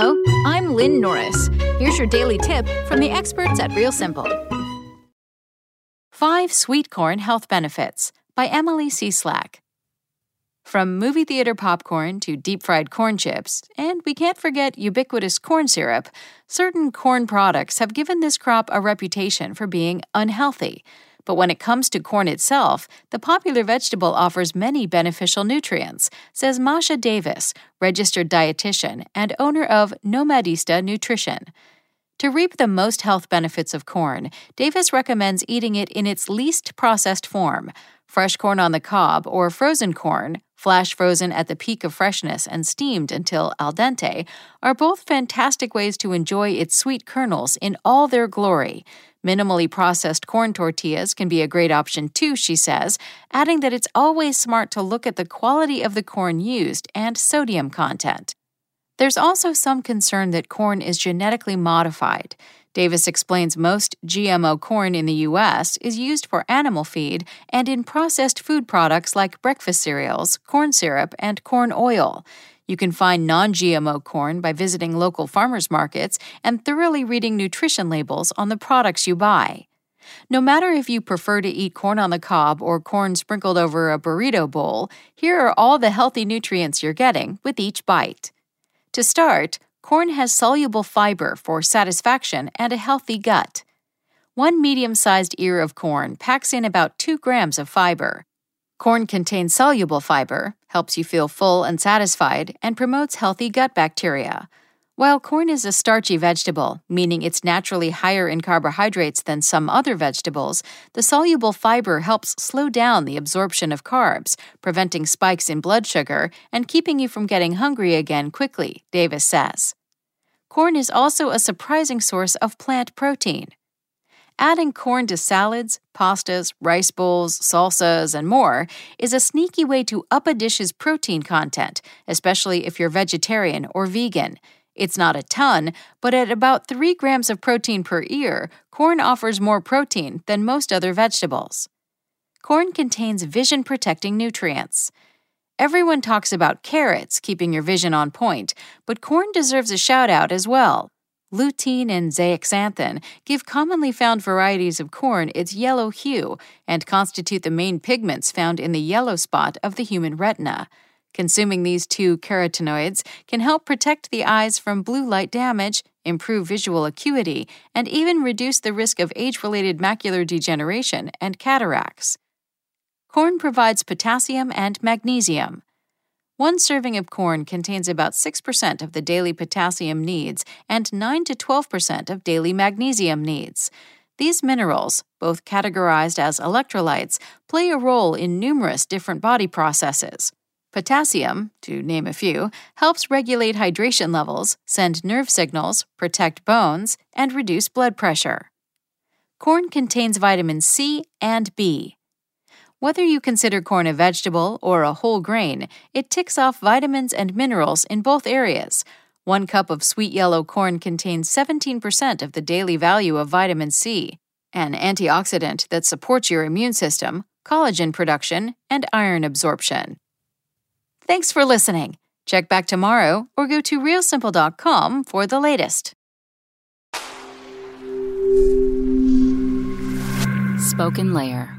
Hello, I'm Lynn Norris. Here's your daily tip from the experts at Real Simple. Five Sweet Corn Health Benefits by Emily C. Slack. From movie theater popcorn to deep fried corn chips, and we can't forget ubiquitous corn syrup, certain corn products have given this crop a reputation for being unhealthy. But when it comes to corn itself, the popular vegetable offers many beneficial nutrients, says Masha Davis, registered dietitian and owner of Nomadista Nutrition. To reap the most health benefits of corn, Davis recommends eating it in its least processed form fresh corn on the cob or frozen corn, flash frozen at the peak of freshness and steamed until al dente, are both fantastic ways to enjoy its sweet kernels in all their glory. Minimally processed corn tortillas can be a great option too, she says, adding that it's always smart to look at the quality of the corn used and sodium content. There's also some concern that corn is genetically modified. Davis explains most GMO corn in the U.S. is used for animal feed and in processed food products like breakfast cereals, corn syrup, and corn oil. You can find non GMO corn by visiting local farmers markets and thoroughly reading nutrition labels on the products you buy. No matter if you prefer to eat corn on the cob or corn sprinkled over a burrito bowl, here are all the healthy nutrients you're getting with each bite. To start, corn has soluble fiber for satisfaction and a healthy gut. One medium sized ear of corn packs in about 2 grams of fiber. Corn contains soluble fiber, helps you feel full and satisfied, and promotes healthy gut bacteria. While corn is a starchy vegetable, meaning it's naturally higher in carbohydrates than some other vegetables, the soluble fiber helps slow down the absorption of carbs, preventing spikes in blood sugar and keeping you from getting hungry again quickly, Davis says corn is also a surprising source of plant protein. Adding corn to salads, pastas, rice bowls, salsas, and more is a sneaky way to up a dish's protein content, especially if you're vegetarian or vegan. It's not a ton, but at about 3 grams of protein per ear, corn offers more protein than most other vegetables. Corn contains vision protecting nutrients. Everyone talks about carrots keeping your vision on point, but corn deserves a shout out as well. Lutein and zeaxanthin give commonly found varieties of corn its yellow hue and constitute the main pigments found in the yellow spot of the human retina. Consuming these two carotenoids can help protect the eyes from blue light damage, improve visual acuity, and even reduce the risk of age related macular degeneration and cataracts. Corn provides potassium and magnesium. One serving of corn contains about 6% of the daily potassium needs and 9 to 12% of daily magnesium needs. These minerals, both categorized as electrolytes, play a role in numerous different body processes. Potassium, to name a few, helps regulate hydration levels, send nerve signals, protect bones, and reduce blood pressure. Corn contains vitamin C and B. Whether you consider corn a vegetable or a whole grain, it ticks off vitamins and minerals in both areas. One cup of sweet yellow corn contains 17% of the daily value of vitamin C, an antioxidant that supports your immune system, collagen production, and iron absorption. Thanks for listening. Check back tomorrow or go to realsimple.com for the latest. Spoken Layer